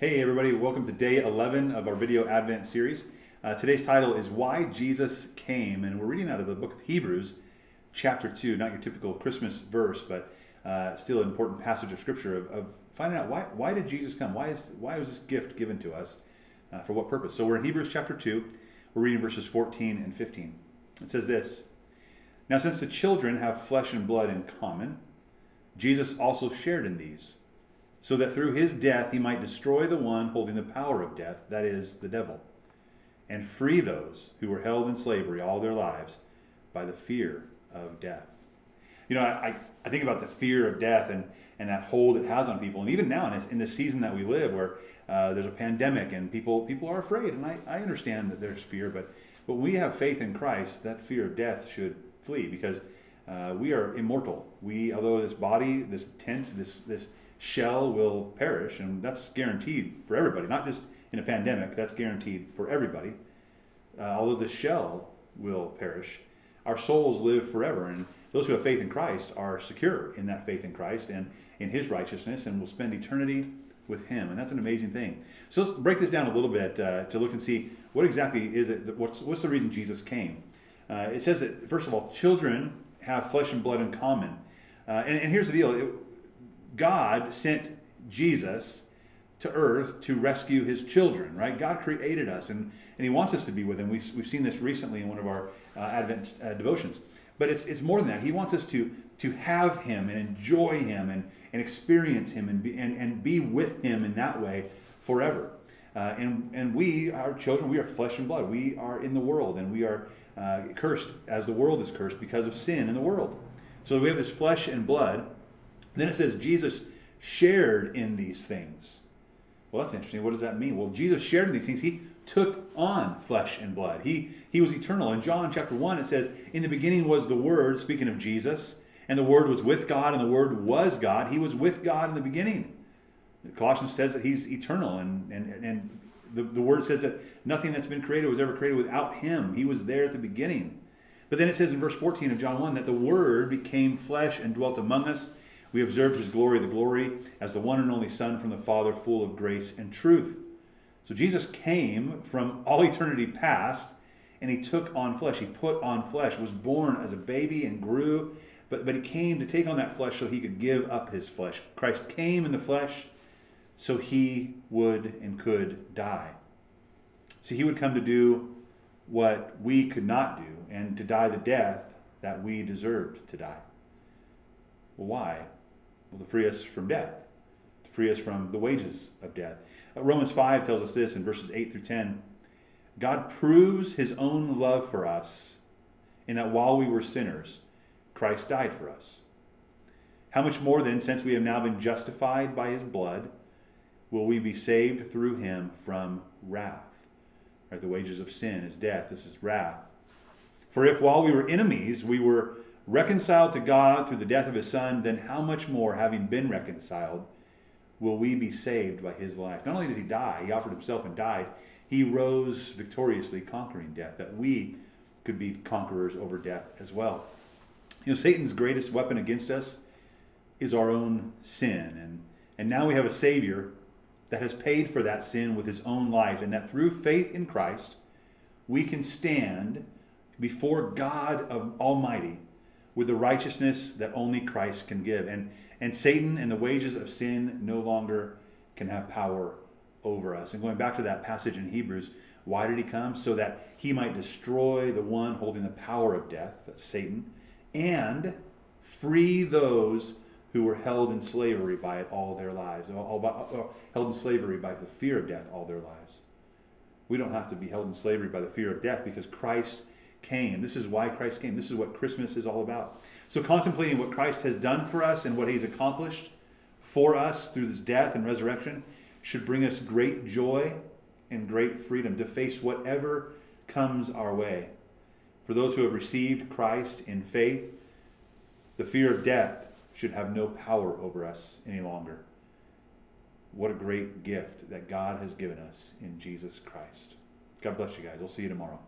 Hey, everybody, welcome to day 11 of our video Advent series. Uh, today's title is Why Jesus Came, and we're reading out of the book of Hebrews, chapter 2. Not your typical Christmas verse, but uh, still an important passage of Scripture of, of, finding out why, why did Jesus come? Why, is, why was this gift given to us? Uh, for what purpose? So we're in Hebrews chapter 2. We're reading verses 14 and 15. It says this Now, since the children have flesh and blood in common, Jesus also shared in these so that through his death he might destroy the one holding the power of death, that is, the devil, and free those who were held in slavery all their lives by the fear of death. You know, I, I think about the fear of death and, and that hold it has on people. And even now, in, this, season that we live, where uh, there's a pandemic and people, people are afraid, and I, I understand that there's fear, but, but we have faith in Christ, that fear of death should flee because uh, we are immortal. We, although this body, this tent, this, this shell will perish, and that's guaranteed for everybody, not just in a pandemic, that's guaranteed for everybody. Uh, although the shell will perish, our souls live forever, and those who have faith in Christ are secure in that faith in Christ and in His righteousness, and will spend eternity with Him, and that's an amazing thing. So let's break this down a little bit uh, to look and see what exactly is it. What's what's the reason Jesus came? Uh, it says that first of all, children have flesh and blood in common, uh, and, and, here's the deal: it, God sent Jesus to earth to rescue his children, right? God created us and, and he wants us to be with him. We've, we've seen this recently in one of our uh, Advent uh, devotions. But it's, it's more than that. He wants us to, to have him and enjoy him and, and experience him and be, and, and be with him in that way forever. Uh, and, and we, our children, we are flesh and blood. We are in the world and we are uh, cursed as the world is cursed because of sin in the world. So we have this flesh and blood then it says Jesus shared in these things. Well, that's interesting. What does that mean? Well, Jesus shared in these things. He took on flesh and blood. He, he was eternal. In John chapter 1, it says, In the beginning was the Word, speaking of Jesus, and the Word was with God, and the Word was God. He was with God in the beginning. Colossians says that He's eternal, and, and, and the, the Word says that nothing that's been created was ever created without Him. He was there at the beginning. But then it says in verse 14 of John 1 that the Word became flesh and dwelt among us we observed his glory, the glory as the one and only Son from the Father, full of grace and truth. So Jesus came from all eternity past, and he took on flesh. He put on flesh, was born as a baby and grew, but, but he came to take on that flesh so he could give up his flesh. Christ came in the flesh so he would and could die. See, he would come to do what we could not do and to die the death that we deserved to die. Well, why? Well, to free us from death, to free us from the wages of death. Uh, Romans 5 tells us this in verses 8 through 10 God proves his own love for us in that while we were sinners, Christ died for us. How much more then, since we have now been justified by his blood, will we be saved through him from wrath? Right, the wages of sin is death. This is wrath. For if while we were enemies, we were reconciled to God through the death of his Son, then how much more, having been reconciled, will we be saved by his life? Not only did he die, he offered himself and died, he rose victoriously, conquering death, that we could be conquerors over death as well. You know, Satan's greatest weapon against us is our own sin. And, and now we have a Savior that has paid for that sin with his own life, and that through faith in Christ, we can stand before God of Almighty with the righteousness that only Christ can give. And, and Satan and the wages of sin no longer can have power over us. And going back to that passage in Hebrews, why did he come? So that he might destroy the one holding the power of death, that's Satan, and free those who were held in slavery by it all their lives, all by, held in slavery by the fear of death all their lives. We don't have to be held in slavery by the fear of death because Christ came. This is why Christ came. This is what Christmas is all about. So, contemplating what Christ has done for us and what he's accomplished for us through this death and resurrection should bring us great joy and great freedom to face whatever comes our way. For those who have received Christ in faith, the fear of death should have no power over us any longer. What a great gift that God has given us in Jesus Christ. God bless you guys. We'll see you tomorrow.